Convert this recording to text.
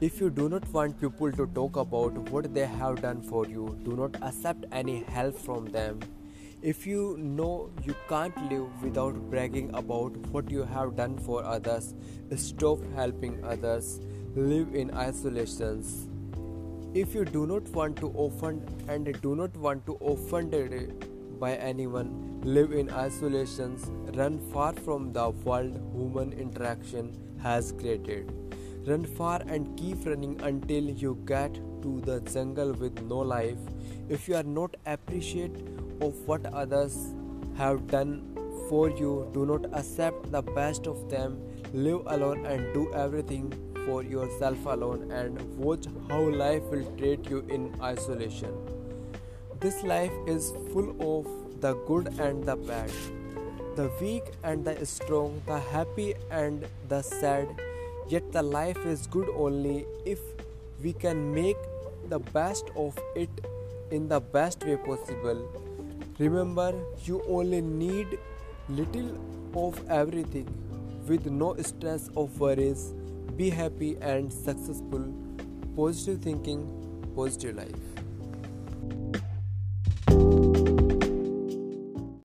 If you do not want people to talk about what they have done for you, do not accept any help from them. If you know you can't live without bragging about what you have done for others, stop helping others. Live in isolations. If you do not want to offend and do not want to offended by anyone, live in isolations, run far from the world human interaction has created. Run far and keep running until you get to the jungle with no life. If you are not appreciate of what others have done for you, do not accept the best of them. Live alone and do everything for yourself alone and watch how life will treat you in isolation. This life is full of the good and the bad, the weak and the strong, the happy and the sad Yet the life is good only if we can make the best of it in the best way possible. Remember, you only need little of everything with no stress of worries. Be happy and successful. Positive thinking, positive life.